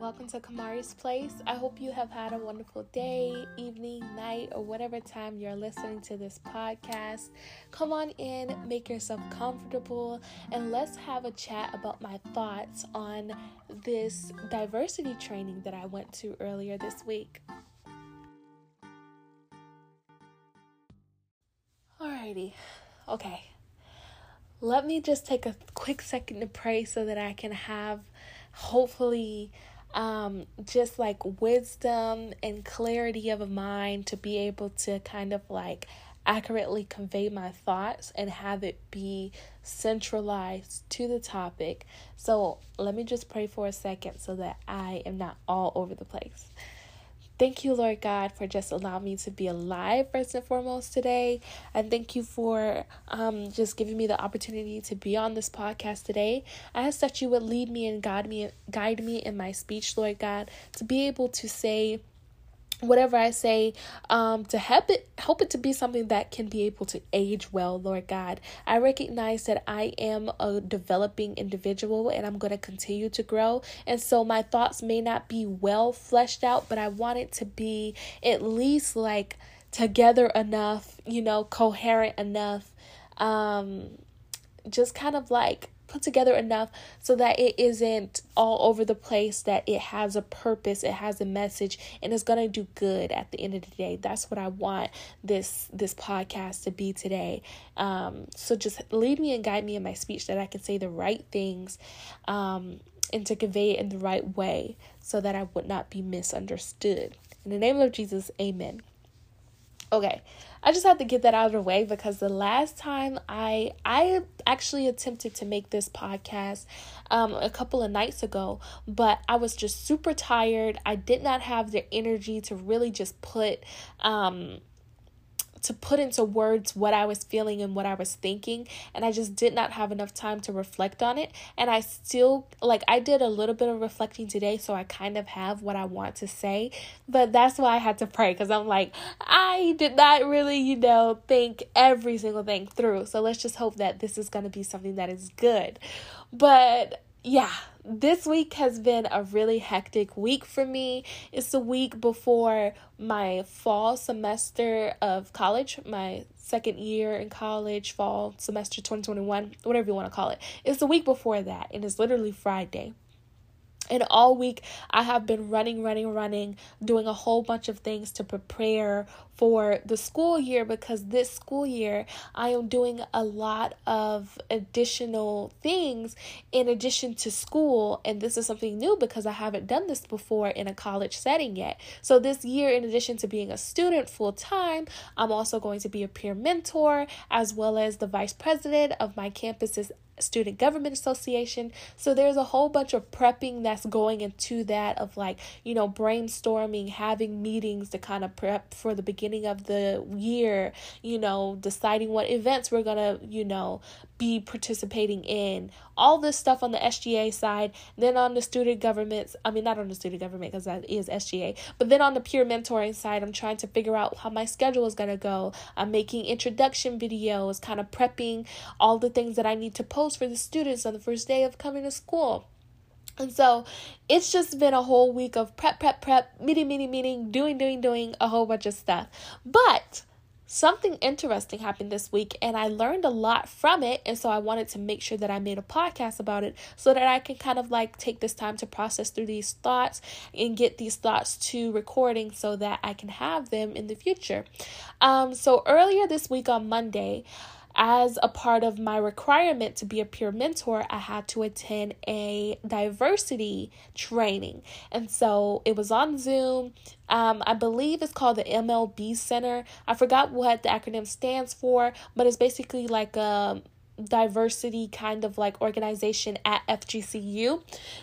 Welcome to Kamari's Place. I hope you have had a wonderful day, evening, night, or whatever time you're listening to this podcast. Come on in, make yourself comfortable, and let's have a chat about my thoughts on this diversity training that I went to earlier this week. Alrighty, okay. Let me just take a quick second to pray so that I can have hopefully um, just like wisdom and clarity of mind to be able to kind of like accurately convey my thoughts and have it be centralized to the topic. So let me just pray for a second so that I am not all over the place. Thank you, Lord God, for just allowing me to be alive first and foremost today. And thank you for um, just giving me the opportunity to be on this podcast today. I ask that you would lead me and guide me, guide me in my speech, Lord God, to be able to say whatever I say, um, to help it help it to be something that can be able to age well, Lord God. I recognize that I am a developing individual and I'm gonna continue to grow. And so my thoughts may not be well fleshed out, but I want it to be at least like together enough, you know, coherent enough, um, just kind of like put together enough so that it isn't all over the place that it has a purpose it has a message and it's going to do good at the end of the day. That's what i want this this podcast to be today. Um so just lead me and guide me in my speech that i can say the right things um and to convey it in the right way so that i would not be misunderstood. In the name of jesus amen Okay, I just have to get that out of the way because the last time I I actually attempted to make this podcast um a couple of nights ago, but I was just super tired. I did not have the energy to really just put um to put into words what I was feeling and what I was thinking and I just did not have enough time to reflect on it. And I still like I did a little bit of reflecting today so I kind of have what I want to say. But that's why I had to pray cuz I'm like I did not really you know think every single thing through. So let's just hope that this is going to be something that is good. But yeah, this week has been a really hectic week for me. It's the week before my fall semester of college, my second year in college, fall semester 2021, whatever you want to call it. It's the week before that, and it's literally Friday. And all week, I have been running, running, running, doing a whole bunch of things to prepare for the school year because this school year, I am doing a lot of additional things in addition to school. And this is something new because I haven't done this before in a college setting yet. So, this year, in addition to being a student full time, I'm also going to be a peer mentor as well as the vice president of my campus's student government association. So there's a whole bunch of prepping that's going into that of like you know brainstorming having meetings to kind of prep for the beginning of the year you know deciding what events we're gonna you know be participating in. All this stuff on the SGA side then on the student governments I mean not on the student government because that is SGA but then on the peer mentoring side I'm trying to figure out how my schedule is going to go. I'm making introduction videos kind of prepping all the things that I need to post for the students on the first day of coming to school and so it's just been a whole week of prep, prep, prep, meeting, meeting, meeting, doing, doing, doing a whole bunch of stuff. But something interesting happened this week and I learned a lot from it. And so I wanted to make sure that I made a podcast about it so that I can kind of like take this time to process through these thoughts and get these thoughts to recording so that I can have them in the future. Um, so earlier this week on Monday, as a part of my requirement to be a peer mentor, I had to attend a diversity training. And so it was on Zoom. Um, I believe it's called the MLB Center. I forgot what the acronym stands for, but it's basically like a diversity kind of like organization at FGCU.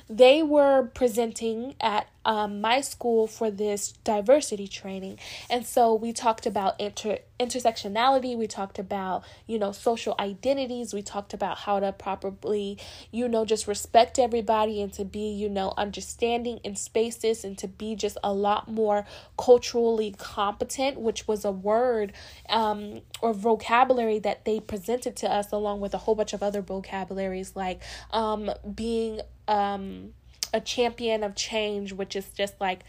They were presenting at um, my school for this diversity training. And so we talked about inter- intersectionality, we talked about, you know, social identities, we talked about how to properly, you know, just respect everybody and to be, you know, understanding in spaces and to be just a lot more culturally competent, which was a word um, or vocabulary that they presented to us along with a whole bunch of other vocabularies like um, being um a champion of change, which is just like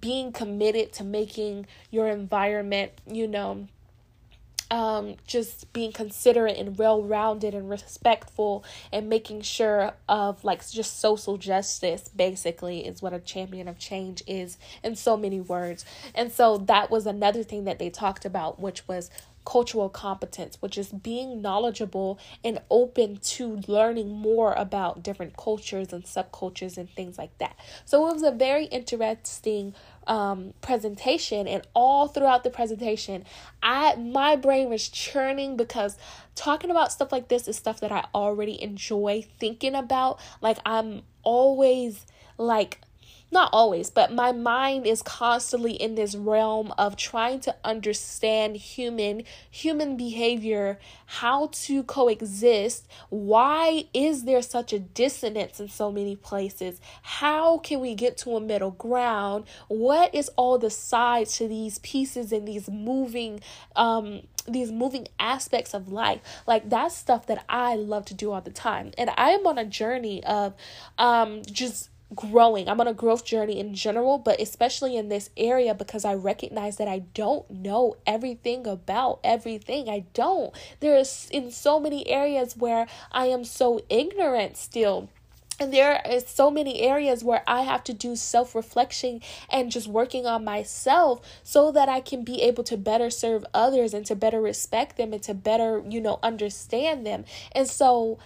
being committed to making your environment, you know, um, just being considerate and well rounded and respectful and making sure of like just social justice basically is what a champion of change is in so many words. And so that was another thing that they talked about, which was cultural competence, which is being knowledgeable and open to learning more about different cultures and subcultures and things like that. So it was a very interesting um, presentation, and all throughout the presentation, I my brain was churning because talking about stuff like this is stuff that I already enjoy thinking about. Like I'm always like not always, but my mind is constantly in this realm of trying to understand human human behavior, how to coexist, why is there such a dissonance in so many places? How can we get to a middle ground? What is all the sides to these pieces and these moving um these moving aspects of life like that's stuff that i love to do all the time and i am on a journey of um just growing. I'm on a growth journey in general, but especially in this area because I recognize that I don't know everything about everything. I don't. There's in so many areas where I am so ignorant still. And there is so many areas where I have to do self reflection and just working on myself so that I can be able to better serve others and to better respect them and to better, you know, understand them. And so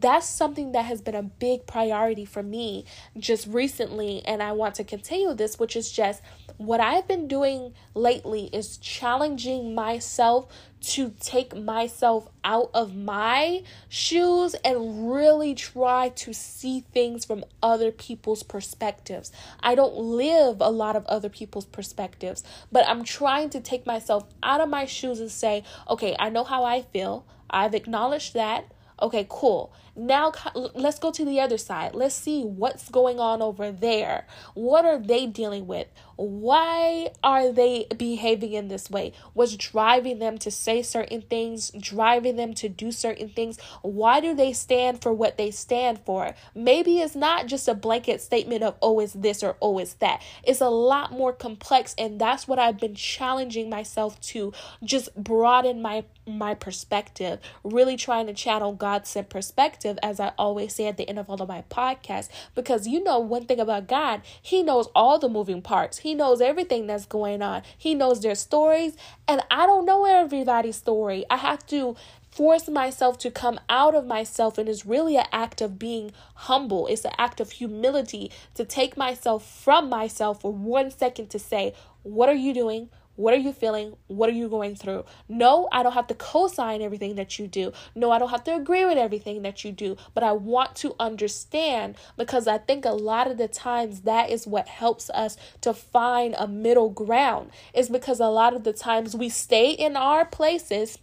that's something that has been a big priority for me just recently and I want to continue this which is just what I've been doing lately is challenging myself to take myself out of my shoes and really try to see things from other people's perspectives. I don't live a lot of other people's perspectives, but I'm trying to take myself out of my shoes and say, okay, I know how I feel. I've acknowledged that. Okay, cool. Now let's go to the other side. Let's see what's going on over there. What are they dealing with? Why are they behaving in this way? What's driving them to say certain things, driving them to do certain things? Why do they stand for what they stand for? Maybe it's not just a blanket statement of, oh, it's this or oh, it's that. It's a lot more complex, and that's what I've been challenging myself to just broaden my my perspective, really trying to channel God's perspective perspective, as I always say at the end of all of my podcasts, because you know one thing about God, He knows all the moving parts, He knows everything that's going on, He knows their stories, and I don't know everybody's story. I have to force myself to come out of myself and it's really an act of being humble. It's an act of humility to take myself from myself for one second to say what are you doing what are you feeling? What are you going through? No, I don't have to co sign everything that you do. No, I don't have to agree with everything that you do, but I want to understand because I think a lot of the times that is what helps us to find a middle ground, is because a lot of the times we stay in our places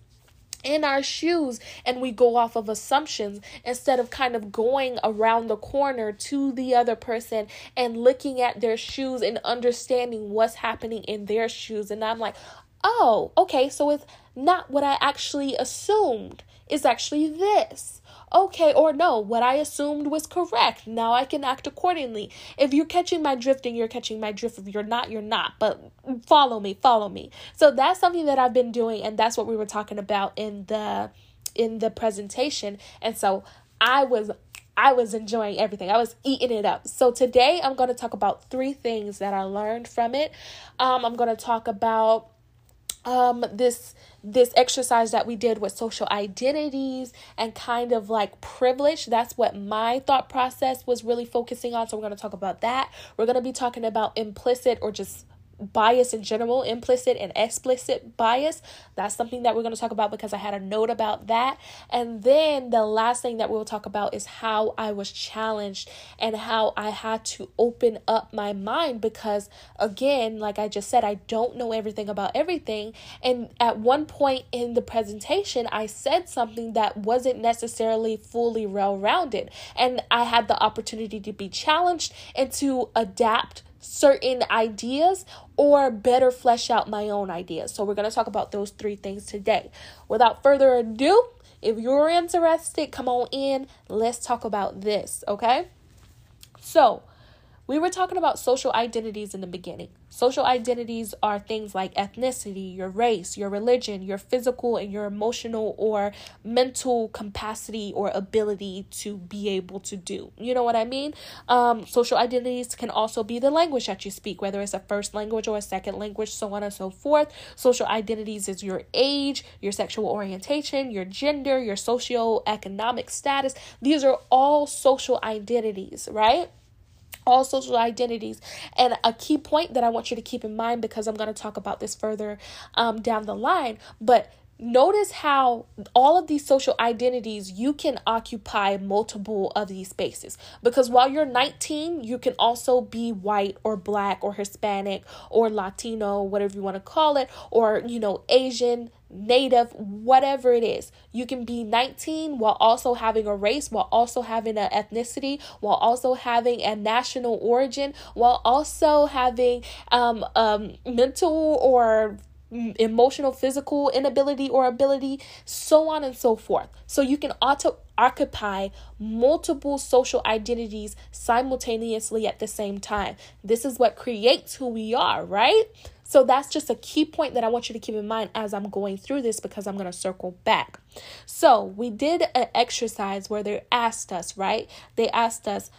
in our shoes and we go off of assumptions instead of kind of going around the corner to the other person and looking at their shoes and understanding what's happening in their shoes. And I'm like oh okay so it's not what I actually assumed. It's actually this okay or no, what I assumed was correct. Now I can act accordingly. If you're catching my drifting, you're catching my drift. If you're not, you're not. But follow me, follow me. So that's something that I've been doing, and that's what we were talking about in the in the presentation. And so I was I was enjoying everything. I was eating it up. So today I'm going to talk about three things that I learned from it. Um, I'm going to talk about um this this exercise that we did with social identities and kind of like privilege. That's what my thought process was really focusing on so we're going to talk about that. We're going to be talking about implicit or just bias in general, implicit and explicit bias. That's something that we're going to talk about because I had a note about that. And then the last thing that we'll talk about is how I was challenged and how I had to open up my mind because, again, like I just said, I don't know everything about everything. And at one point in the presentation, I said something that wasn't necessarily fully well rounded. And I had the opportunity to be challenged and to adapt certain ideas or better flesh out my own ideas. So, we're going to talk about those three things today. Without further ado, if you're interested, come on in. Let's talk about this, okay? So, We were talking about social identities in the beginning. Social identities are things like ethnicity, your race, your religion, your physical and your emotional or mental capacity or ability to be able to do. You know what I mean? Um, social identities can also be the language that you speak, whether it's a first language or a second language, so on and so forth. Social identities is your age, your sexual orientation, your gender, your socio-economic status. These are all social identities, right? All social identities. And a key point that I want you to keep in mind because I'm going to talk about this further um, down the line, but notice how all of these social identities you can occupy multiple of these spaces because while you're 19 you can also be white or black or hispanic or latino whatever you want to call it or you know asian native, whatever it is. You can be 19 while also having a race, while also having an ethnicity, while also having a national origin, while also having um, um, mental or emotional, physical inability or ability, so on and so forth. So you can auto occupy multiple social identities simultaneously at the same time. This is what creates who we are, right? So that's just a key point that I want you to keep in mind as I'm going through this because I'm going to circle back. So we did an exercise where they asked us, right? They asked us,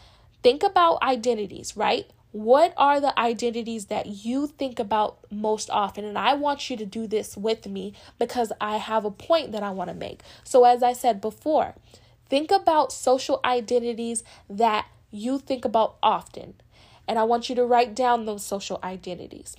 think about identities, right? What are the identities that you think about most often? And I want you to do this with me because I have a point that I want to make. So, as I said before, think about social identities that you think about often. And I want you to write down those social identities.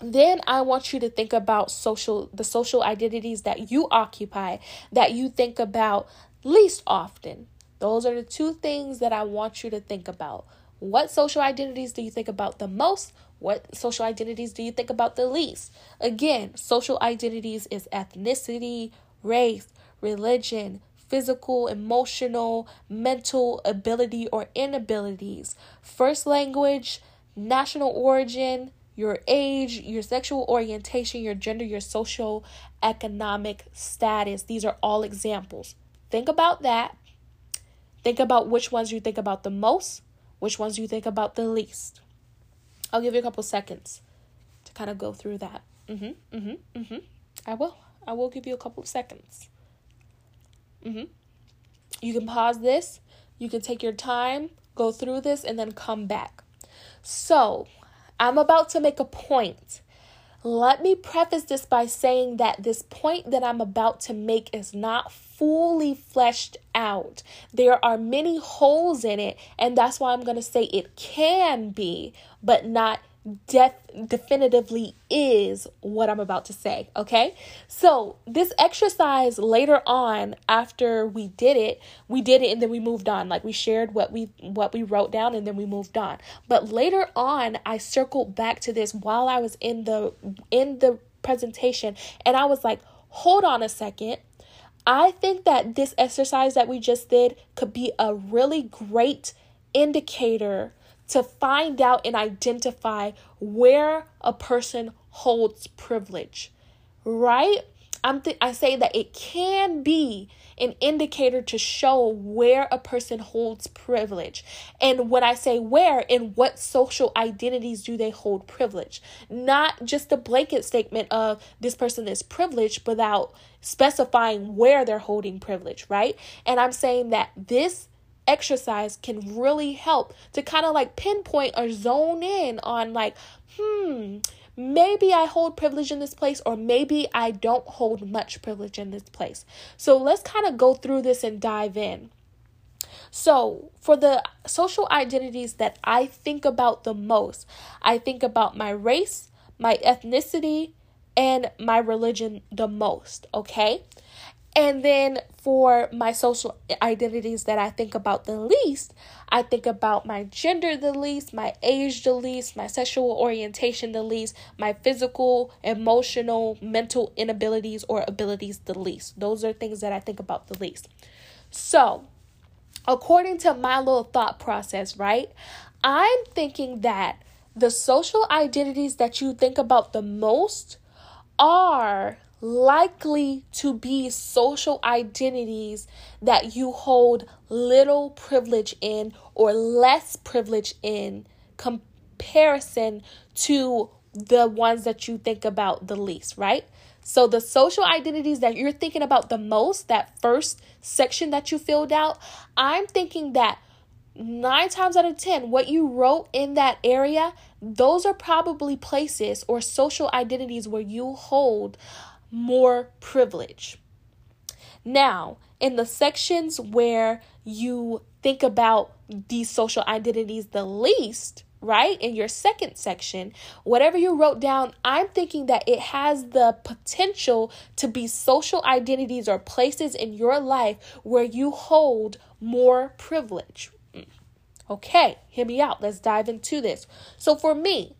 Then I want you to think about social the social identities that you occupy that you think about least often. Those are the two things that I want you to think about. What social identities do you think about the most? What social identities do you think about the least? Again, social identities is ethnicity, race, religion, physical, emotional, mental ability or inabilities, first language, national origin, your age, your sexual orientation, your gender, your social economic status. These are all examples. Think about that. Think about which ones you think about the most, which ones do you think about the least. I'll give you a couple seconds to kind of go through that. Mhm. Mhm. Mhm. I will. I will give you a couple of seconds. Mhm. You can pause this. You can take your time, go through this and then come back. So, I'm about to make a point. Let me preface this by saying that this point that I'm about to make is not fully fleshed out. There are many holes in it, and that's why I'm going to say it can be, but not def- definitively is what I'm about to say, okay? So, this exercise later on after we did it, we did it and then we moved on. Like we shared what we what we wrote down and then we moved on. But later on, I circled back to this while I was in the in the presentation and I was like, "Hold on a second. I think that this exercise that we just did could be a really great indicator to find out and identify where a person holds privilege, right? I'm th- I say that it can be an indicator to show where a person holds privilege. And when I say where, in what social identities do they hold privilege? Not just a blanket statement of this person is privileged without specifying where they're holding privilege, right? And I'm saying that this exercise can really help to kind of like pinpoint or zone in on like, hmm, maybe I hold privilege in this place, or maybe I don't hold much privilege in this place. So let's kind of go through this and dive in. So, for the social identities that I think about the most, I think about my race, my ethnicity, and my religion the most, okay? And then for my social identities that I think about the least, I think about my gender the least, my age the least, my sexual orientation the least, my physical, emotional, mental inabilities or abilities the least. Those are things that I think about the least. So, according to my little thought process, right? I'm thinking that the social identities that you think about the most are likely to be social identities that you hold little privilege in or less privilege in comparison to the ones that you think about the least, right? So the social identities that you're thinking about the most, that first section that you filled out, I'm thinking that nine times out of 10, what you wrote in that area, those are probably places or social identities where you hold more privilege. Now, in the sections where you think about these social identities the least, right? In your second section, whatever you wrote down, I'm thinking that it has the potential to be social identities or places in your life where you hold more privilege. Mm. Okay, hear me out. Let's dive into this. So, for me,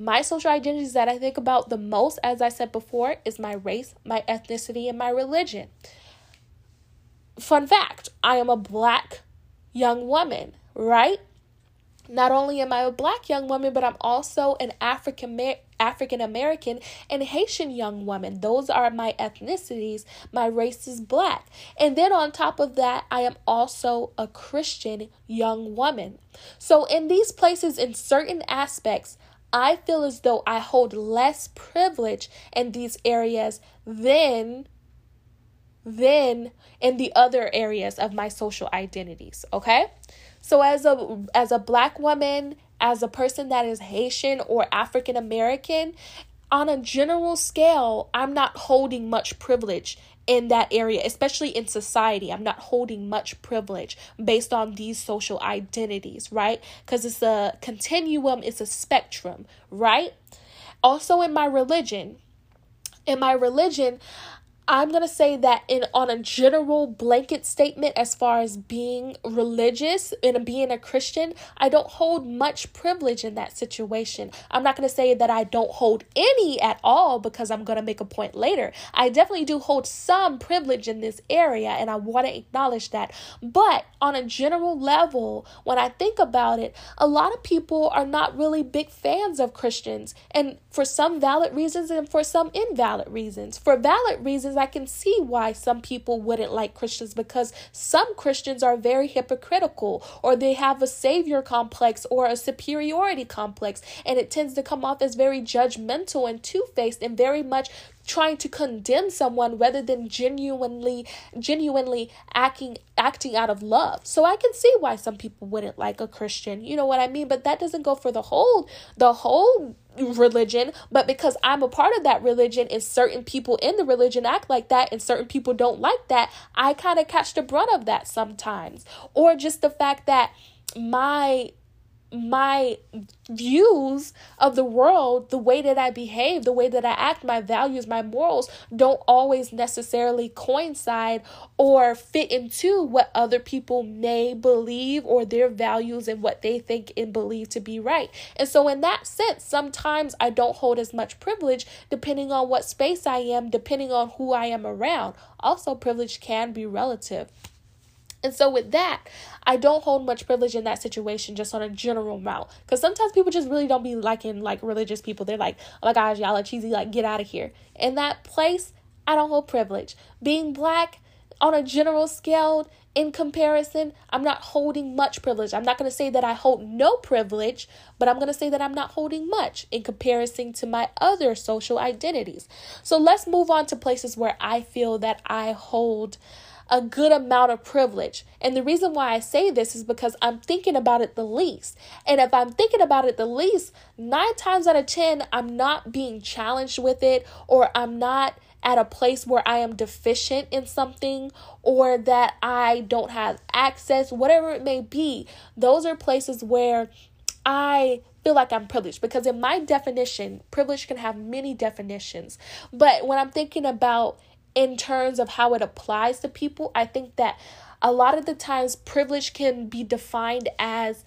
my social identities that I think about the most, as I said before, is my race, my ethnicity, and my religion. Fun fact I am a black young woman, right? Not only am I a black young woman, but I'm also an African African American and Haitian young woman. Those are my ethnicities. My race is black. And then on top of that, I am also a Christian young woman. So in these places in certain aspects, I feel as though I hold less privilege in these areas than than in the other areas of my social identities, okay? So as a as a black woman, as a person that is Haitian or African American, on a general scale, I'm not holding much privilege in that area, especially in society. I'm not holding much privilege based on these social identities, right? Because it's a continuum, it's a spectrum, right? Also, in my religion, in my religion, I'm going to say that in on a general blanket statement as far as being religious and being a Christian, I don't hold much privilege in that situation. I'm not going to say that I don't hold any at all because I'm going to make a point later. I definitely do hold some privilege in this area and I want to acknowledge that. But on a general level, when I think about it, a lot of people are not really big fans of Christians and for some valid reasons and for some invalid reasons. For valid reasons, I can see why some people wouldn't like Christians because some Christians are very hypocritical or they have a savior complex or a superiority complex, and it tends to come off as very judgmental and two faced and very much trying to condemn someone rather than genuinely genuinely acting acting out of love. So I can see why some people wouldn't like a Christian. You know what I mean? But that doesn't go for the whole the whole religion, but because I'm a part of that religion and certain people in the religion act like that and certain people don't like that, I kind of catch the brunt of that sometimes. Or just the fact that my my views of the world, the way that I behave, the way that I act, my values, my morals don't always necessarily coincide or fit into what other people may believe or their values and what they think and believe to be right. And so, in that sense, sometimes I don't hold as much privilege depending on what space I am, depending on who I am around. Also, privilege can be relative. And so, with that, I don't hold much privilege in that situation just on a general route. Because sometimes people just really don't be liking like religious people. They're like, oh my gosh, y'all are cheesy, like, get out of here. In that place, I don't hold privilege. Being black on a general scale, in comparison, I'm not holding much privilege. I'm not going to say that I hold no privilege, but I'm going to say that I'm not holding much in comparison to my other social identities. So let's move on to places where I feel that I hold a good amount of privilege. And the reason why I say this is because I'm thinking about it the least. And if I'm thinking about it the least, nine times out of 10, I'm not being challenged with it or I'm not at a place where I am deficient in something or that I don't have access, whatever it may be. Those are places where I feel like I'm privileged because, in my definition, privilege can have many definitions. But when I'm thinking about in terms of how it applies to people, I think that a lot of the times privilege can be defined as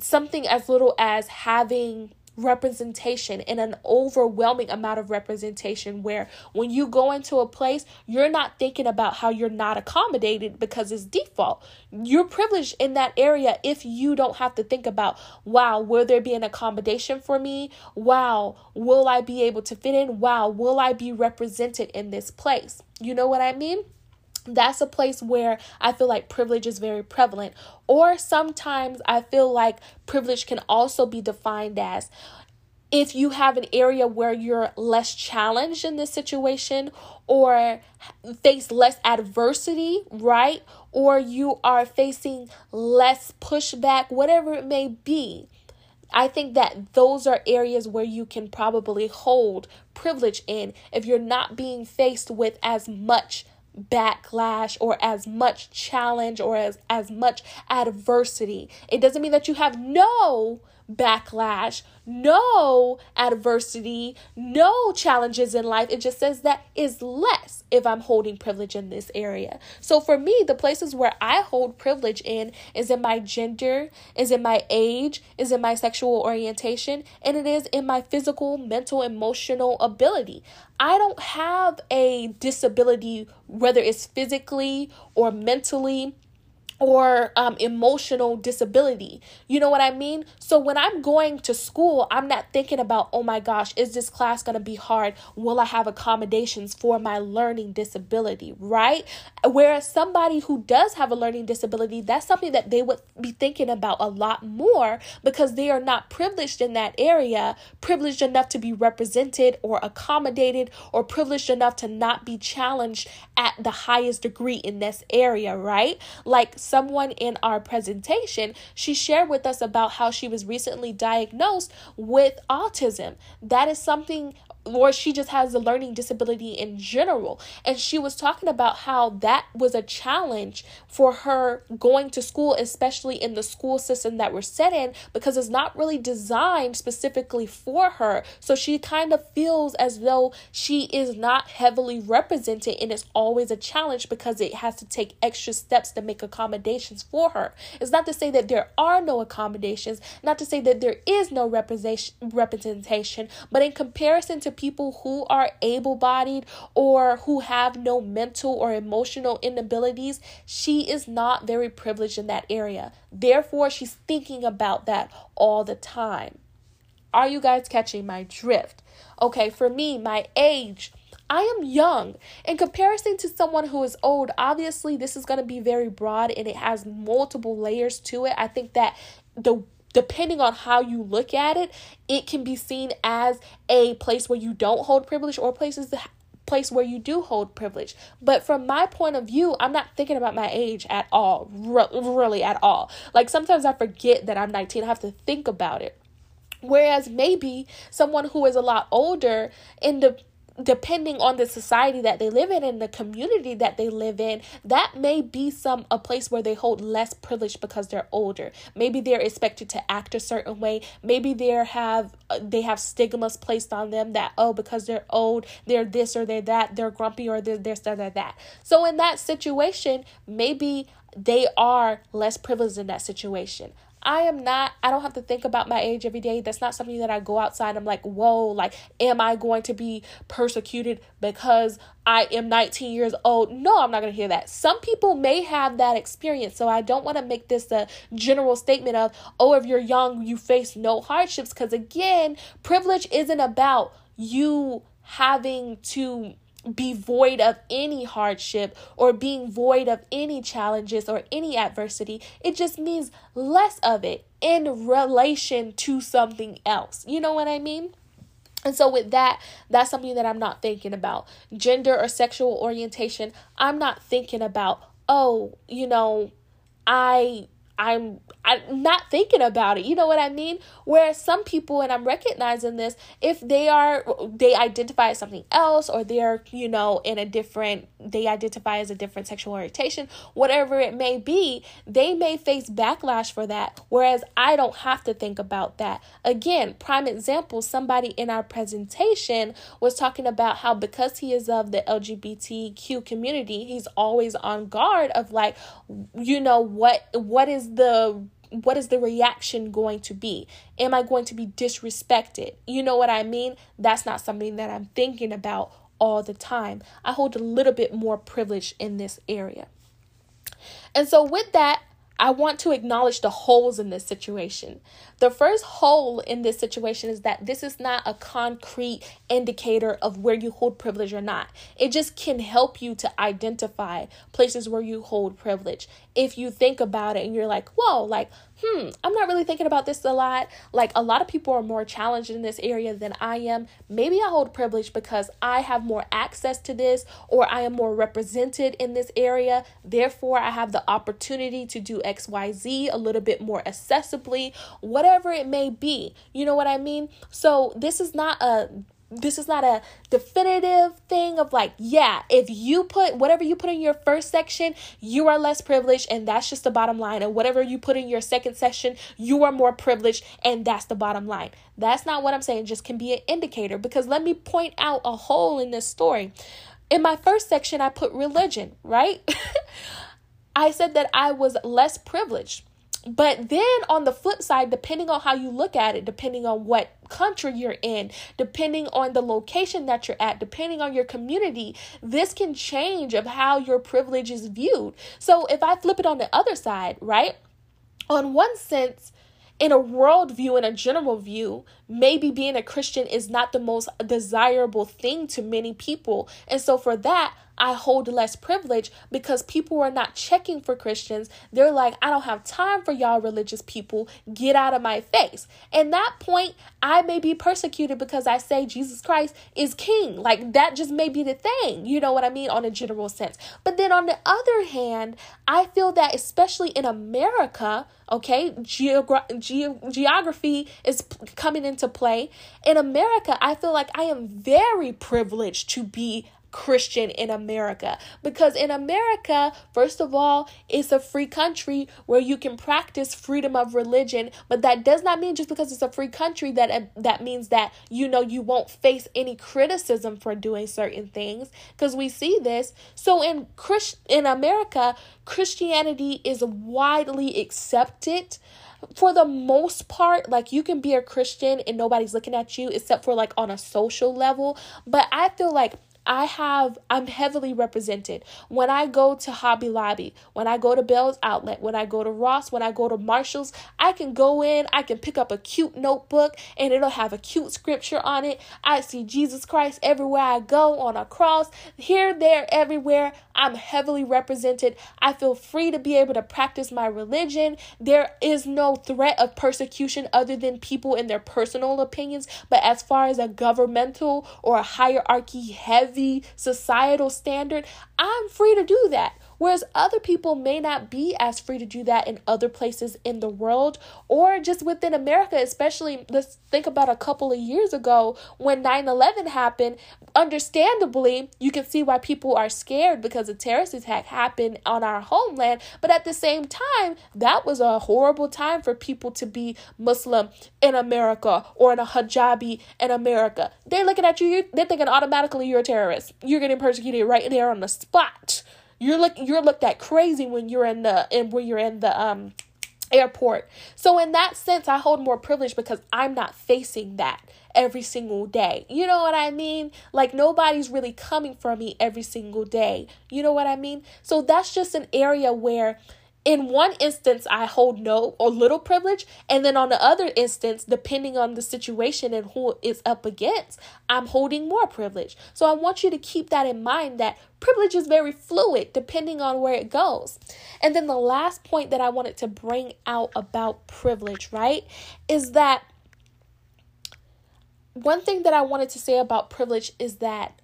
something as little as having representation and an overwhelming amount of representation where when you go into a place you're not thinking about how you're not accommodated because it's default. You're privileged in that area if you don't have to think about wow will there be an accommodation for me? Wow will i be able to fit in? Wow will i be represented in this place? You know what i mean that's a place where I feel like privilege is very prevalent. Or sometimes I feel like privilege can also be defined as if you have an area where you're less challenged in this situation or face less adversity, right? Or you are facing less pushback, whatever it may be. I think that those are areas where you can probably hold privilege in if you're not being faced with as much backlash or as much challenge or as, as much adversity. It doesn't mean that you have no backlash, no adversity, no challenges in life. It just says that is less if I'm holding privilege in this area. So for me, the places where I hold privilege in is in my gender, is in my age, is in my sexual orientation, and it is in my physical, mental, emotional ability. I don't have a disability, whether it's physically or mentally or um, emotional disability. You know what I mean? So when I'm going to school, I'm not thinking about, oh my gosh, is this class going to be hard? Will I have accommodations for my learning disability, right? Whereas somebody who does have a learning disability, that's something that they would be thinking about a lot more because they are not privileged in that area, privileged enough to be represented or accommodated, or privileged enough to not be challenged at the highest degree in this area, right? Like, someone in our presentation, she shared with us about how she was recently diagnosed with autism. That is something or she just has a learning disability in general. And she was talking about how that was a challenge for her going to school, especially in the school system that we're set in, because it's not really designed specifically for her. So she kind of feels as though she is not heavily represented, and it's always a challenge because it has to take extra steps to make accommodations for her. It's not to say that there are no accommodations, not to say that there is no representation, but in comparison to people who are able bodied or who have no mental or emotional inabilities, she is not very privileged in that area. Therefore, she's thinking about that all the time. Are you guys catching my drift? Okay, for me, my age. I am young. In comparison to someone who is old, obviously this is going to be very broad and it has multiple layers to it. I think that the depending on how you look at it, it can be seen as a place where you don't hold privilege or places that place where you do hold privilege. But from my point of view, I'm not thinking about my age at all, re- really at all. Like sometimes I forget that I'm 19, I have to think about it. Whereas maybe someone who is a lot older in the depending on the society that they live in and the community that they live in that may be some a place where they hold less privilege because they're older. Maybe they're expected to act a certain way. Maybe they have they have stigmas placed on them that oh because they're old they're this or they're that they're grumpy or they're this or they're that. So in that situation maybe they are less privileged in that situation I am not, I don't have to think about my age every day. That's not something that I go outside. I'm like, whoa, like, am I going to be persecuted because I am 19 years old? No, I'm not going to hear that. Some people may have that experience. So I don't want to make this a general statement of, oh, if you're young, you face no hardships. Because again, privilege isn't about you having to be void of any hardship or being void of any challenges or any adversity. It just means less of it in relation to something else. You know what I mean? And so, with that, that's something that I'm not thinking about. Gender or sexual orientation, I'm not thinking about, oh, you know, I I'm I'm not thinking about it. You know what I mean? Whereas some people, and I'm recognizing this, if they are they identify as something else, or they're you know in a different, they identify as a different sexual orientation, whatever it may be, they may face backlash for that. Whereas I don't have to think about that. Again, prime example: somebody in our presentation was talking about how because he is of the LGBTQ community, he's always on guard of like, you know what what is the what is the reaction going to be? Am I going to be disrespected? You know what I mean? That's not something that I'm thinking about all the time. I hold a little bit more privilege in this area. And so, with that, I want to acknowledge the holes in this situation. The first hole in this situation is that this is not a concrete indicator of where you hold privilege or not. It just can help you to identify places where you hold privilege. If you think about it and you're like, whoa, like, hmm, I'm not really thinking about this a lot. Like, a lot of people are more challenged in this area than I am. Maybe I hold privilege because I have more access to this or I am more represented in this area. Therefore, I have the opportunity to do XYZ a little bit more accessibly, whatever it may be. You know what I mean? So, this is not a this is not a definitive thing of like, yeah, if you put whatever you put in your first section, you are less privileged, and that's just the bottom line. And whatever you put in your second section, you are more privileged, and that's the bottom line. That's not what I'm saying, just can be an indicator. Because let me point out a hole in this story. In my first section, I put religion, right? I said that I was less privileged. But then on the flip side, depending on how you look at it, depending on what country you're in, depending on the location that you're at, depending on your community, this can change of how your privilege is viewed. So if I flip it on the other side, right? On one sense, in a world view, in a general view, maybe being a Christian is not the most desirable thing to many people. And so for that, I hold less privilege because people are not checking for Christians. They're like, I don't have time for y'all religious people. Get out of my face. And that point, I may be persecuted because I say Jesus Christ is king. Like that just may be the thing. You know what I mean? On a general sense. But then on the other hand, I feel that especially in America, okay, geogra- ge- geography is coming into play. In America, I feel like I am very privileged to be Christian in America. Because in America, first of all, it's a free country where you can practice freedom of religion, but that does not mean just because it's a free country that uh, that means that you know you won't face any criticism for doing certain things because we see this. So in Christ in America, Christianity is widely accepted for the most part, like you can be a Christian and nobody's looking at you except for like on a social level. But I feel like I have I'm heavily represented. When I go to Hobby Lobby, when I go to Bealls Outlet, when I go to Ross, when I go to Marshalls, I can go in, I can pick up a cute notebook and it'll have a cute scripture on it. I see Jesus Christ everywhere I go on a cross, here, there, everywhere. I'm heavily represented. I feel free to be able to practice my religion. There is no threat of persecution other than people in their personal opinions, but as far as a governmental or a hierarchy heavy heavy societal standard, I'm free to do that. Whereas other people may not be as free to do that in other places in the world or just within America, especially let's think about a couple of years ago when 9 11 happened. Understandably, you can see why people are scared because a terrorist attack happened on our homeland. But at the same time, that was a horrible time for people to be Muslim in America or in a hijabi in America. They're looking at you, they're thinking automatically you're a terrorist. You're getting persecuted right there on the spot. You're look you're looked at crazy when you're in the and when you're in the um airport. So in that sense, I hold more privilege because I'm not facing that every single day. You know what I mean? Like nobody's really coming for me every single day. You know what I mean? So that's just an area where in one instance i hold no or little privilege and then on the other instance depending on the situation and who it's up against i'm holding more privilege. So i want you to keep that in mind that privilege is very fluid depending on where it goes. And then the last point that i wanted to bring out about privilege right is that one thing that i wanted to say about privilege is that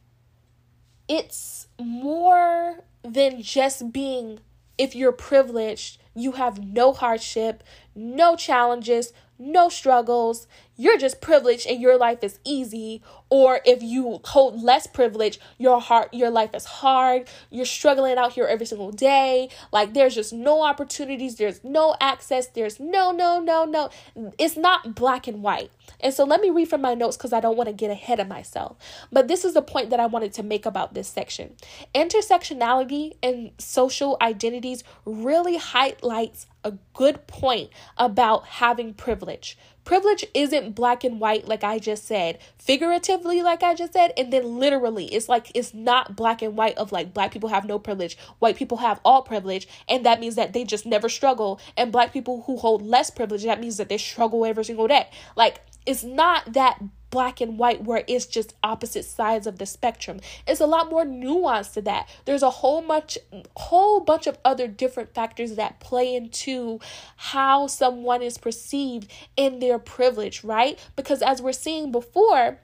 it's more than just being if you're privileged, you have no hardship, no challenges, no struggles. You're just privileged and your life is easy. Or if you hold less privilege, your heart your life is hard. You're struggling out here every single day. Like there's just no opportunities, there's no access, there's no no no no. It's not black and white. And so let me read from my notes because I don't want to get ahead of myself. But this is the point that I wanted to make about this section. Intersectionality and social identities really highlights a good point about having privilege. Privilege isn't black and white like I just said, figuratively like I just said, and then literally it's like it's not black and white of like black people have no privilege, white people have all privilege, and that means that they just never struggle, and black people who hold less privilege, that means that they struggle every single day. Like it's not that black and white where it's just opposite sides of the spectrum. It's a lot more nuanced to that. There's a whole much whole bunch of other different factors that play into how someone is perceived in their privilege, right? Because as we're seeing before,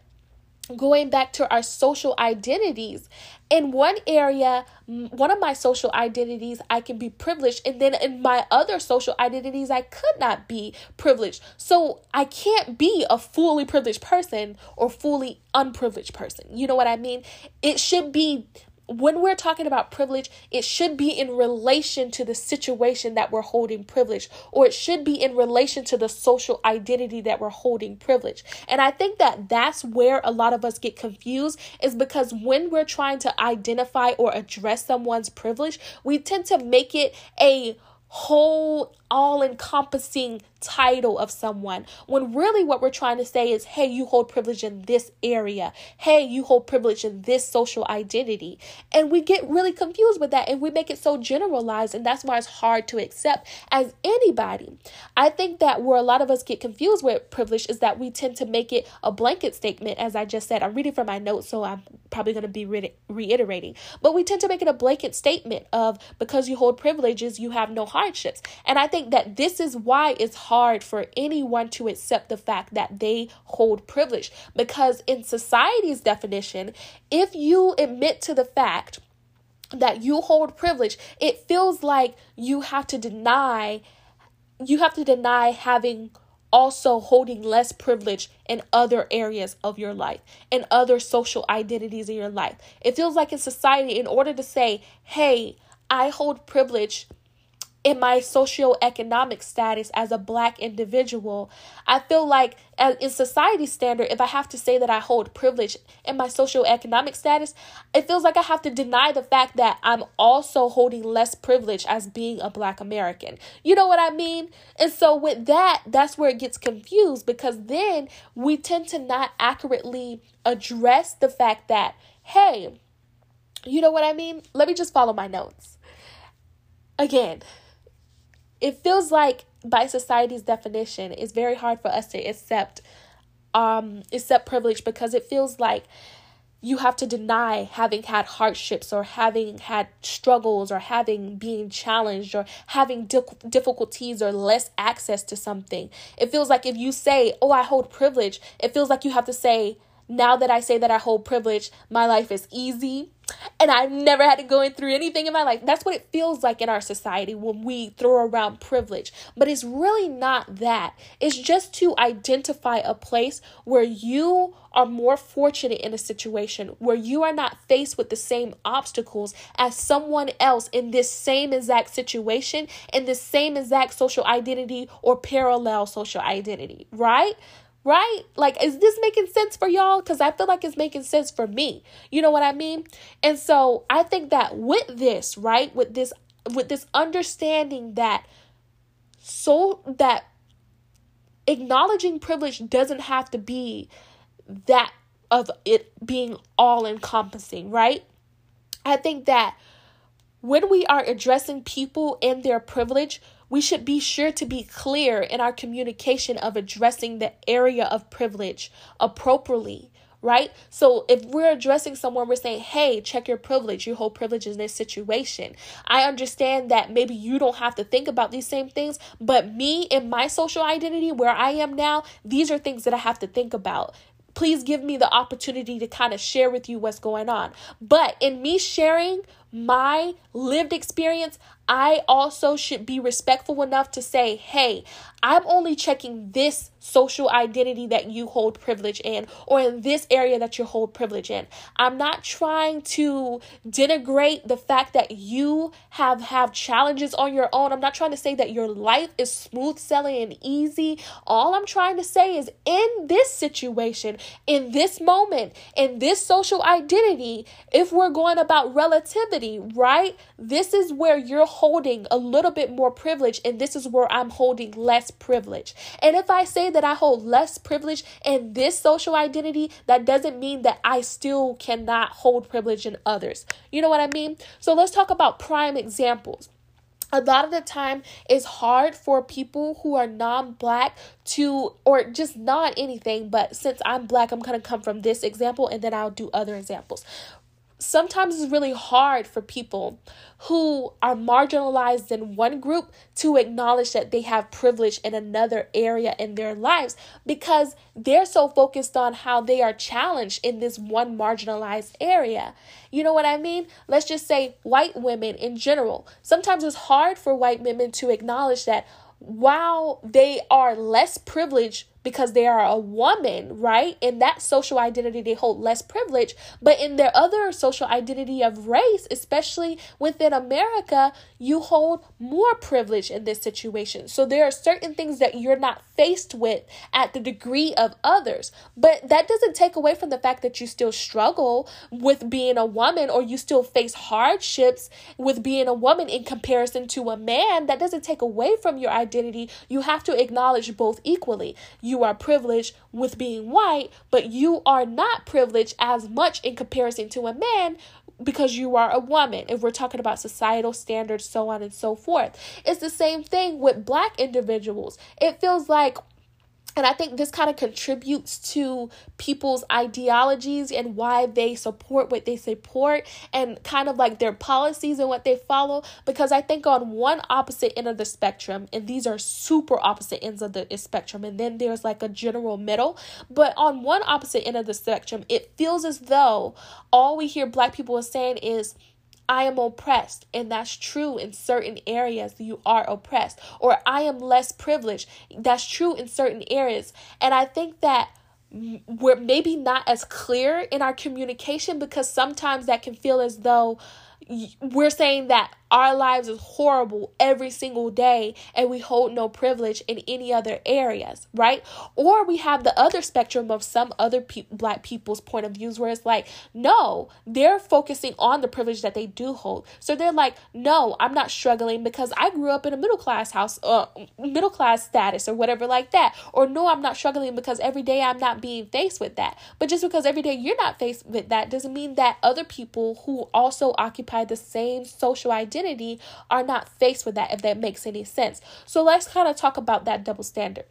going back to our social identities. In one area one of my social identities i can be privileged and then in my other social identities i could not be privileged. So i can't be a fully privileged person or fully unprivileged person. You know what i mean? It should be when we're talking about privilege, it should be in relation to the situation that we're holding privilege, or it should be in relation to the social identity that we're holding privilege. And I think that that's where a lot of us get confused, is because when we're trying to identify or address someone's privilege, we tend to make it a whole all encompassing title of someone when really what we're trying to say is hey you hold privilege in this area. Hey you hold privilege in this social identity. And we get really confused with that and we make it so generalized and that's why it's hard to accept as anybody. I think that where a lot of us get confused with privilege is that we tend to make it a blanket statement as i just said. I'm reading from my notes so i'm probably going to be re- reiterating. But we tend to make it a blanket statement of because you hold privileges you have no hardships. And i think that this is why it's hard for anyone to accept the fact that they hold privilege. Because in society's definition, if you admit to the fact that you hold privilege, it feels like you have to deny you have to deny having also holding less privilege in other areas of your life and other social identities in your life. It feels like in society, in order to say, hey, I hold privilege in my socioeconomic status as a black individual. I feel like uh, in society standard, if I have to say that I hold privilege in my socioeconomic status, it feels like I have to deny the fact that I'm also holding less privilege as being a black American. You know what I mean? And so with that, that's where it gets confused because then we tend to not accurately address the fact that, hey, you know what I mean? Let me just follow my notes. Again, it feels like by society's definition, it's very hard for us to accept um accept privilege because it feels like you have to deny having had hardships or having had struggles or having being challenged or having difficulties or less access to something. It feels like if you say, "Oh, I hold privilege," it feels like you have to say, "Now that I say that I hold privilege, my life is easy." And I've never had to go in through anything in my life. That's what it feels like in our society when we throw around privilege. But it's really not that. It's just to identify a place where you are more fortunate in a situation where you are not faced with the same obstacles as someone else in this same exact situation, in this same exact social identity or parallel social identity, right? Right? Like, is this making sense for y'all? Because I feel like it's making sense for me. You know what I mean? And so I think that with this, right, with this, with this understanding that so that acknowledging privilege doesn't have to be that of it being all encompassing, right? I think that when we are addressing people and their privilege, we should be sure to be clear in our communication of addressing the area of privilege appropriately right? So if we're addressing someone, we're saying, hey, check your privilege. You hold privilege in this situation. I understand that maybe you don't have to think about these same things, but me in my social identity, where I am now, these are things that I have to think about. Please give me the opportunity to kind of share with you what's going on. But in me sharing my lived experience, I also should be respectful enough to say, hey, I'm only checking this social identity that you hold privilege in or in this area that you hold privilege in. I'm not trying to denigrate the fact that you have have challenges on your own. I'm not trying to say that your life is smooth sailing and easy. All I'm trying to say is in this situation, in this moment, in this social identity, if we're going about relativity, right? This is where you're holding a little bit more privilege and this is where I'm holding less privilege. And if I say that I hold less privilege in this social identity, that doesn't mean that I still cannot hold privilege in others. You know what I mean? So let's talk about prime examples a lot of the time it's hard for people who are non-black to or just not anything but since i'm black i'm to come from this example and then i'll do other examples sometimes it's really hard for people who are marginalized in one group to acknowledge that they have privilege in another area in their lives because they're so focused on how they are challenged in this one marginalized area. You know what I mean? Let's just say white women in general. Sometimes it's hard for white women to acknowledge that while they are less privileged because they are a woman, right? In that social identity, they hold less privilege. But in their other social identity of race, especially within America, you hold more privilege in this situation. So there are certain things that you're not faced with at the degree of others. But that doesn't take away from the fact that you still struggle with being a woman or you still face hardships with being a woman in comparison to a man. That doesn't take away from your identity. You have to acknowledge both equally. You you are privileged with being white, but you are not privileged as much in comparison to a man because you are a woman. If we're talking about societal standards, so on and so forth. It's the same thing with black individuals. It feels like and I think this kind of contributes to people's ideologies and why they support what they support and kind of like their policies and what they follow. Because I think on one opposite end of the spectrum, and these are super opposite ends of the spectrum, and then there's like a general middle. But on one opposite end of the spectrum, it feels as though all we hear black people are saying is, I am oppressed, and that's true in certain areas. You are oppressed, or I am less privileged. That's true in certain areas. And I think that we're maybe not as clear in our communication because sometimes that can feel as though we're saying that our lives is horrible every single day and we hold no privilege in any other areas right? Or we have the other spectrum of some other pe- black people's point of views where it's like no they're focusing on the privilege that they do hold. So they're like no i'm not struggling because i grew up in a middle class house uh, middle class status or whatever like that. Or no i'm not struggling because every day i'm not being faced with that. But just because every day you're not faced with that doesn't mean that other people who also occupy the same social identity identity are not faced with that, if that makes any sense. So let's kind of talk about that double standard.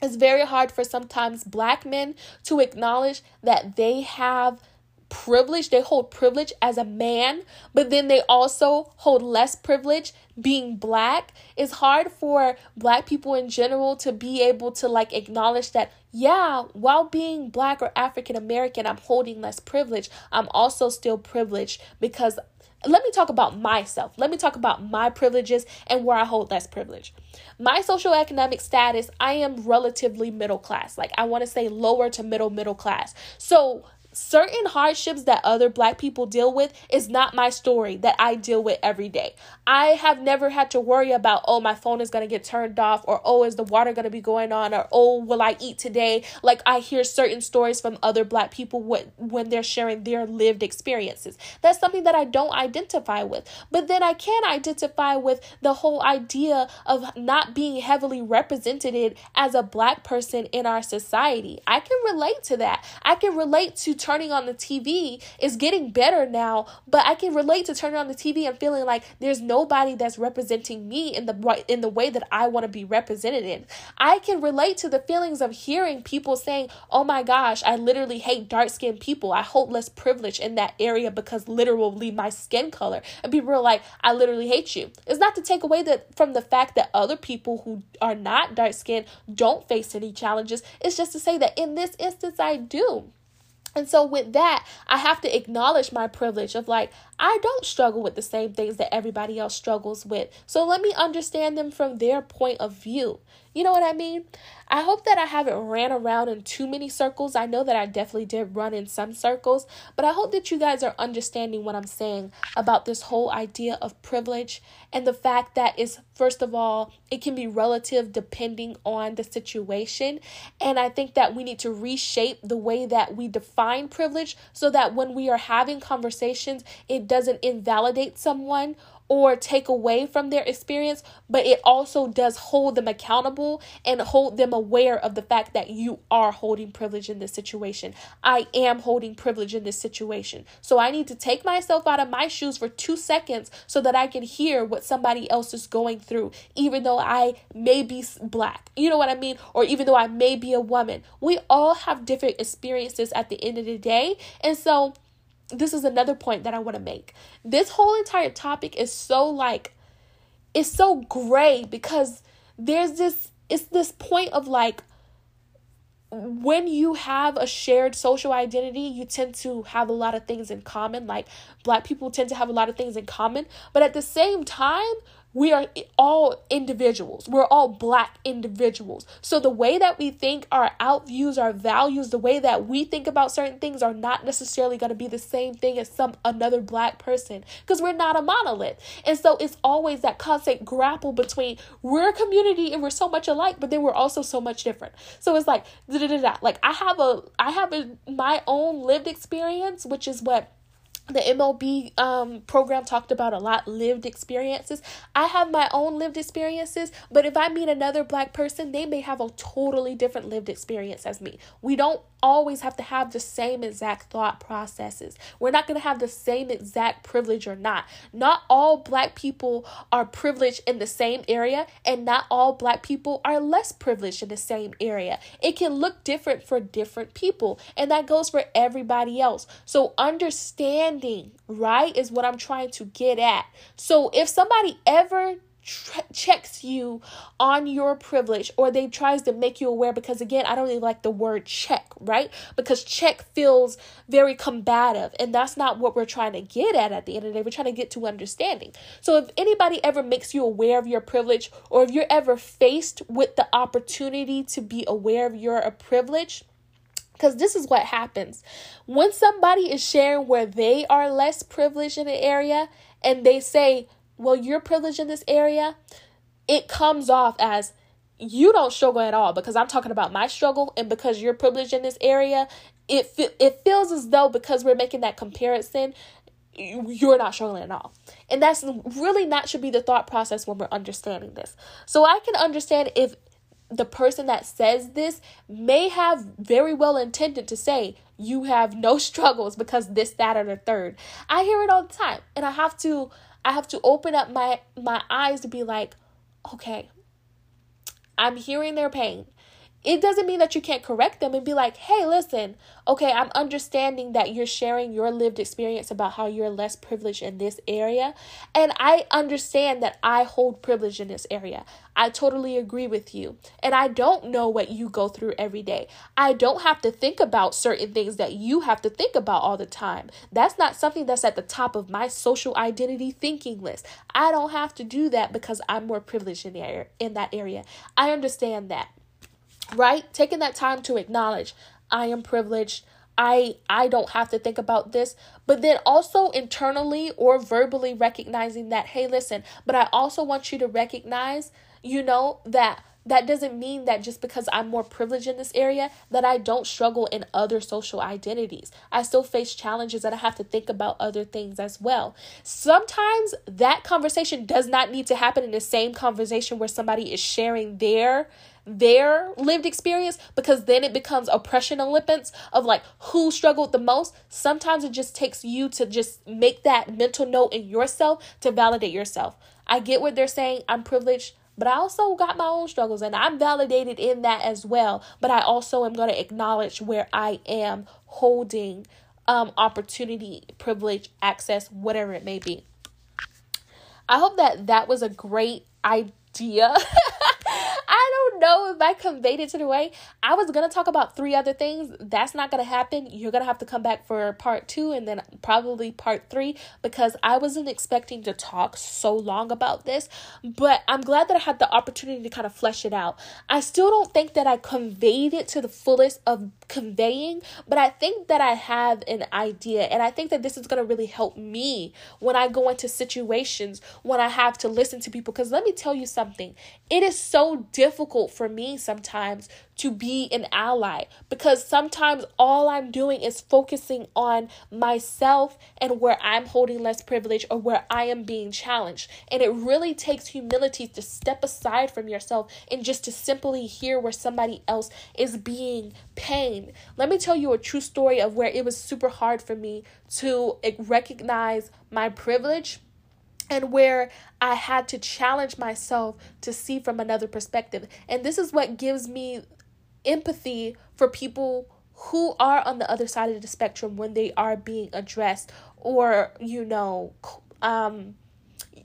It's very hard for sometimes black men to acknowledge that they have privilege, they hold privilege as a man, but then they also hold less privilege being black. It's hard for black people in general to be able to like acknowledge that, yeah, while being black or African American, I'm holding less privilege. I'm also still privileged because let me talk about myself. Let me talk about my privileges and where I hold less privilege. My social economic status, I am relatively middle class. Like I want to say lower to middle middle class. So certain hardships that other black people deal with is not my story that I deal with every day. I have never had to worry about, oh, my phone is going to get turned off, or oh, is the water going to be going on, or oh, will I eat today? Like, I hear certain stories from other black people when they're sharing their lived experiences. That's something that I don't identify with. But then I can identify with the whole idea of not being heavily represented as a black person in our society. I can relate to that. I can relate to turning on the TV is getting better now, but I can relate to turning on the TV and feeling like there's nobody that's representing me in the in the way that I want to be represented in. I can relate to the feelings of hearing people saying, "Oh my gosh, I literally hate dark-skinned people. I hold less privilege in that area because literally my skin color." And people are like, "I literally hate you." It's not to take away that from the fact that other people who are not dark-skinned don't face any challenges. It's just to say that in this instance I do. And so, with that, I have to acknowledge my privilege of like, I don't struggle with the same things that everybody else struggles with. So, let me understand them from their point of view. You know what I mean? I hope that I haven't ran around in too many circles. I know that I definitely did run in some circles, but I hope that you guys are understanding what I'm saying about this whole idea of privilege and the fact that is first of all, it can be relative depending on the situation. And I think that we need to reshape the way that we define privilege so that when we are having conversations, it doesn't invalidate someone or take away from their experience, but it also does hold them accountable and hold them aware of the fact that you are holding privilege in this situation. I am holding privilege in this situation. So I need to take myself out of my shoes for two seconds so that I can hear what somebody else is going through, even though I may be black. You know what I mean? Or even though I may be a woman. We all have different experiences at the end of the day. And so, this is another point that I want to make. This whole entire topic is so like it's so gray because there's this it's this point of like when you have a shared social identity, you tend to have a lot of things in common. Like black people tend to have a lot of things in common, but at the same time, we are all individuals. We're all black individuals. So the way that we think, our outviews, our values, the way that we think about certain things are not necessarily going to be the same thing as some another black person because we're not a monolith. And so it's always that constant grapple between we're a community and we're so much alike, but then we're also so much different. So it's like da da da. Like I have a I have a my own lived experience, which is what the MLB um, program talked about a lot lived experiences. I have my own lived experiences, but if I meet another black person, they may have a totally different lived experience as me. We don't always have to have the same exact thought processes. We're not going to have the same exact privilege or not. Not all black people are privileged in the same area, and not all black people are less privileged in the same area. It can look different for different people, and that goes for everybody else. So, understanding, right, is what I'm trying to get at. So, if somebody ever checks you on your privilege or they tries to make you aware because again i don't really like the word check right? Because check feels very combative and that's not what we're trying to get at at the end of the day. We're trying to get to understanding. So if anybody ever makes you aware of your privilege or if you're ever faced with the opportunity to be aware of your uh, privilege because this is what happens. When somebody is sharing where they are less privileged in an area and they say well, you're privileged in this area, it comes off as you don't struggle at all because I'm talking about my struggle and because you're privileged in this area, it it feels as though because we're making that comparison, you're not struggling at all. And that's really not should be the thought process when we're understanding this. So I can understand if the person that says this may have very well intended to say you have no struggles because this that or the third. I hear it all the time and I have to I have to open up my my eyes to be like, okay, I'm hearing their pain it doesn't mean that you can't correct them and be like, hey, listen, okay, I'm understanding that you're sharing your lived experience about how you're less privileged in this area. And I understand that I hold privilege in this area. I totally agree with you. And I don't know what you go through every day. I don't have to think about certain things that you have to think about all the time. That's not something that's at the top of my social identity thinking list. I don't have to do that because I'm more privileged in, the in that area. I understand that right? Taking that time to acknowledge I am privileged. I I don't have to think about this, but then also internally or verbally recognizing that hey, listen, but I also want you to recognize, you know, that that doesn't mean that just because I'm more privileged in this area that I don't struggle in other social identities. I still face challenges and I have to think about other things as well. Sometimes that conversation does not need to happen in the same conversation where somebody is sharing their their lived experience because then it becomes oppression Olympics of like who struggled the most. Sometimes it just takes you to just make that mental note in yourself to validate yourself. I get what they're saying. I'm privileged, but I also got my own struggles and I'm validated in that as well. But I also am going to acknowledge where I am holding um, opportunity, privilege, access, whatever it may be. I hope that that was a great idea. know if I conveyed it to the way. I was gonna talk about three other things. That's not gonna happen. You're gonna have to come back for part two and then probably part three because I wasn't expecting to talk so long about this. But I'm glad that I had the opportunity to kind of flesh it out. I still don't think that I conveyed it to the fullest of conveying, but I think that I have an idea, and I think that this is gonna really help me when I go into situations when I have to listen to people. Because let me tell you something, it is so difficult for me sometimes to be an ally because sometimes all I'm doing is focusing on myself and where I'm holding less privilege or where I am being challenged. And it really takes humility to step aside from yourself and just to simply hear where somebody else is being pain. Let me tell you a true story of where it was super hard for me to eh, recognize my privilege and where I had to challenge myself to see from another perspective. And this is what gives me empathy for people who are on the other side of the spectrum when they are being addressed or, you know, um,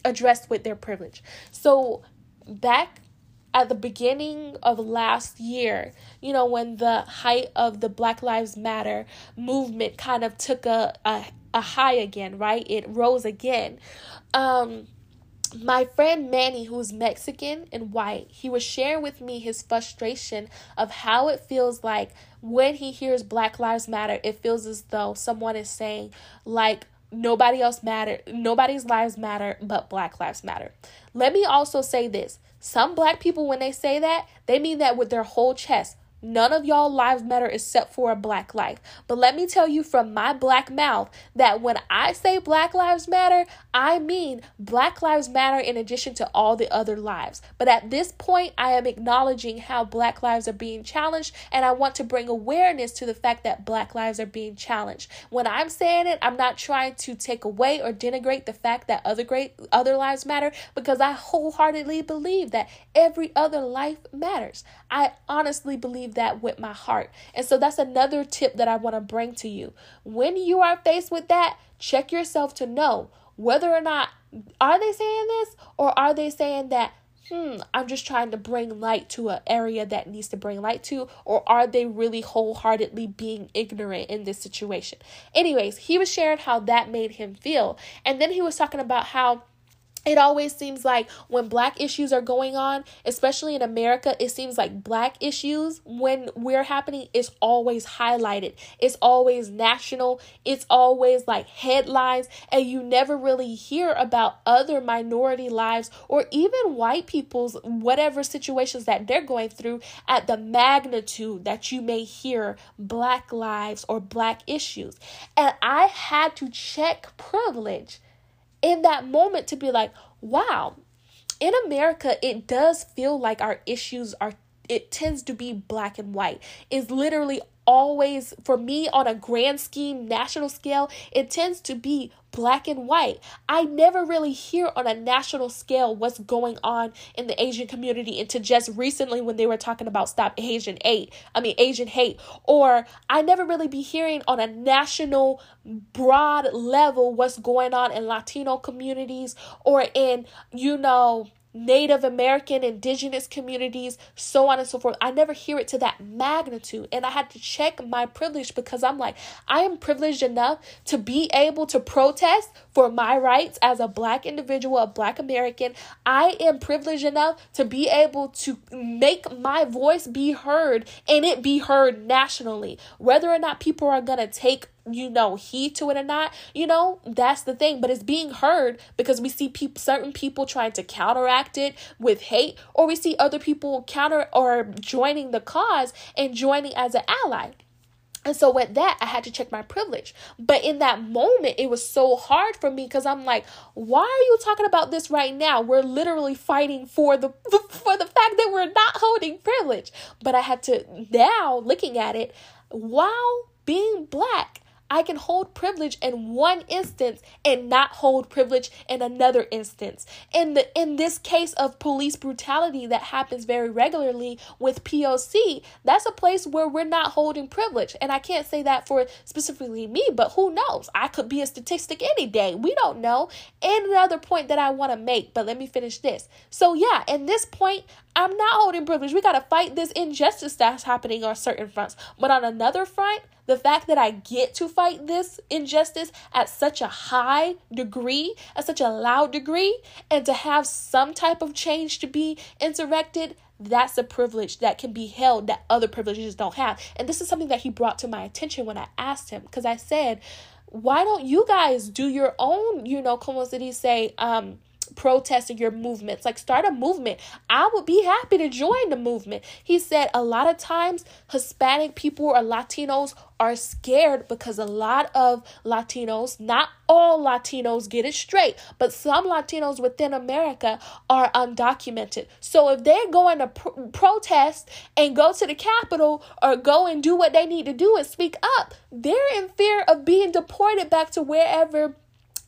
addressed with their privilege. So, back at the beginning of last year, you know, when the height of the Black Lives Matter movement kind of took a, a, a high again, right? It rose again. Um, my friend Manny, who's Mexican and white, he was sharing with me his frustration of how it feels like when he hears Black Lives Matter, it feels as though someone is saying, like, nobody else matter, nobody's lives matter but Black Lives Matter. Let me also say this some black people, when they say that, they mean that with their whole chest. None of y'all lives matter except for a black life. But let me tell you from my black mouth that when I say black lives matter, I mean black lives matter in addition to all the other lives. But at this point, I am acknowledging how black lives are being challenged, and I want to bring awareness to the fact that black lives are being challenged. When I'm saying it, I'm not trying to take away or denigrate the fact that other great other lives matter because I wholeheartedly believe that every other life matters. I honestly believe that with my heart. And so that's another tip that I want to bring to you. When you are faced with that, check yourself to know whether or not are they saying this or are they saying that hmm, I'm just trying to bring light to an area that needs to bring light to, or are they really wholeheartedly being ignorant in this situation? Anyways, he was sharing how that made him feel. And then he was talking about how it always seems like when black issues are going on, especially in America, it seems like black issues when we're happening is always highlighted. It's always national. It's always like headlines and you never really hear about other minority lives or even white people's whatever situations that they're going through at the magnitude that you may hear black lives or black issues. And I had to check privilege in that moment to be like, wow, in America, it does feel like our issues are, it tends to be black and white. It's literally always, for me, on a grand scheme, national scale, it tends to be black and white. I never really hear on a national scale what's going on in the Asian community until just recently when they were talking about stop Asian hate. I mean Asian hate. Or I never really be hearing on a national broad level what's going on in Latino communities or in, you know, Native American, indigenous communities, so on and so forth. I never hear it to that magnitude. And I had to check my privilege because I'm like, I am privileged enough to be able to protest for my rights as a black individual, a black American. I am privileged enough to be able to make my voice be heard and it be heard nationally. Whether or not people are going to take you know heed to it or not you know that's the thing but it's being heard because we see people certain people trying to counteract it with hate or we see other people counter or joining the cause and joining as an ally and so with that, I had to check my privilege. But in that moment, it was so hard for me because I'm like, why are you talking about this right now? We're literally fighting for the for the fact that we're not holding privilege. But I had to now looking at it, while being black, I can hold privilege in one instance and not hold privilege in another instance. In the in this case of police brutality that happens very regularly with POC, that's a place where we're not holding privilege. And I can't say that for specifically me, but who knows? I could be a statistic any day. We don't know. And another point that I want to make, but let me finish this. So yeah, in this point, I'm not holding privilege. We got to fight this injustice that's happening on certain fronts. But on another front, the fact that I get to fight this injustice at such a high degree, at such a loud degree, and to have some type of change to be insurrected, that's a privilege that can be held that other privileges don't have. And this is something that he brought to my attention when I asked him, because I said, why don't you guys do your own, you know, como he say, um, protests and your movements. Like, start a movement. I would be happy to join the movement. He said a lot of times Hispanic people or Latinos are scared because a lot of Latinos, not all Latinos get it straight, but some Latinos within America are undocumented. So if they're going to pr- protest and go to the Capitol or go and do what they need to do and speak up, they're in fear of being deported back to wherever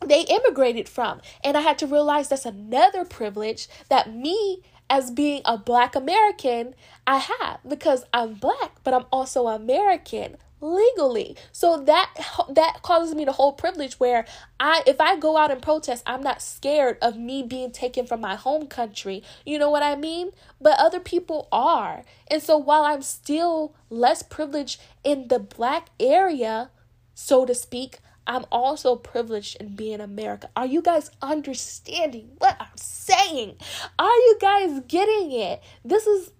they immigrated from. And I had to realize that's another privilege that me as being a black American I have because I'm black, but I'm also American legally. So that that causes me to hold privilege where I if I go out and protest, I'm not scared of me being taken from my home country. You know what I mean? But other people are. And so while I'm still less privileged in the black area, so to speak, I'm also privileged in being America. Are you guys understanding what I'm saying? Are you guys getting it? This is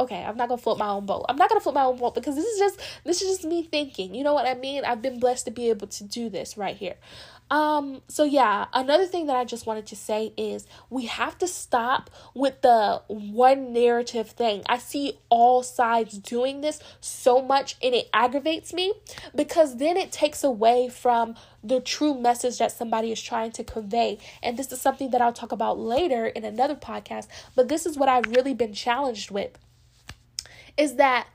okay, I'm not gonna float my own boat. I'm not gonna float my own boat because this is just this is just me thinking. You know what I mean? I've been blessed to be able to do this right here. Um, so yeah, another thing that I just wanted to say is we have to stop with the one narrative thing. I see all sides doing this so much and it aggravates me because then it takes away from the true message that somebody is trying to convey. And this is something that I'll talk about later in another podcast, but this is what I've really been challenged with is that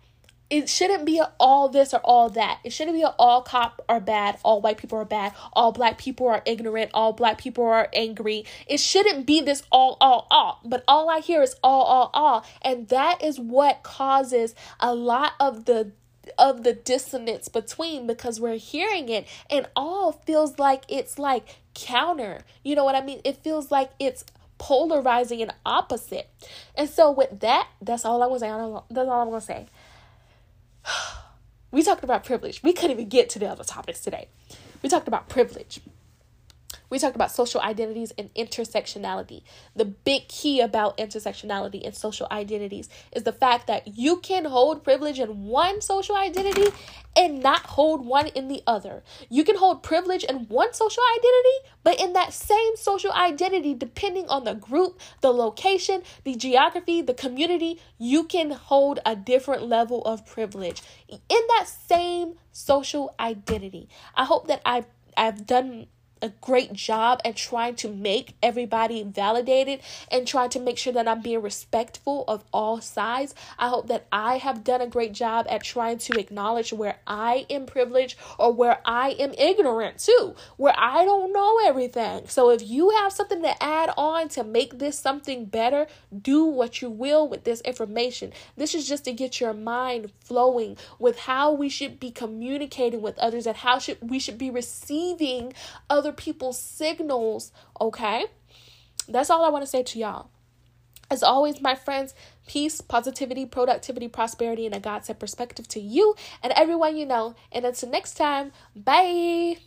it shouldn't be all this or all that. It shouldn't be all cop are bad, all white people are bad, all black people are ignorant, all black people are angry. It shouldn't be this all, all, all. But all I hear is all, all, all. And that is what causes a lot of the of the dissonance between because we're hearing it and all feels like it's like counter. You know what I mean? It feels like it's polarizing and opposite. And so with that, that's all I was. That's all I'm gonna say. We talked about privilege. We couldn't even get to the other topics today. We talked about privilege. We talked about social identities and intersectionality. The big key about intersectionality and social identities is the fact that you can hold privilege in one social identity and not hold one in the other. You can hold privilege in one social identity, but in that same social identity, depending on the group, the location, the geography, the community, you can hold a different level of privilege in that same social identity. I hope that I've I've done a great job at trying to make everybody validated and trying to make sure that I'm being respectful of all sides. I hope that I have done a great job at trying to acknowledge where I am privileged or where I am ignorant too, where I don't know everything. So if you have something to add on to make this something better, do what you will with this information. This is just to get your mind flowing with how we should be communicating with others and how should we should be receiving other other people's signals, okay? That's all I want to say to y'all. As always, my friends, peace, positivity, productivity, prosperity, and a God set perspective to you and everyone you know. And until next time, bye.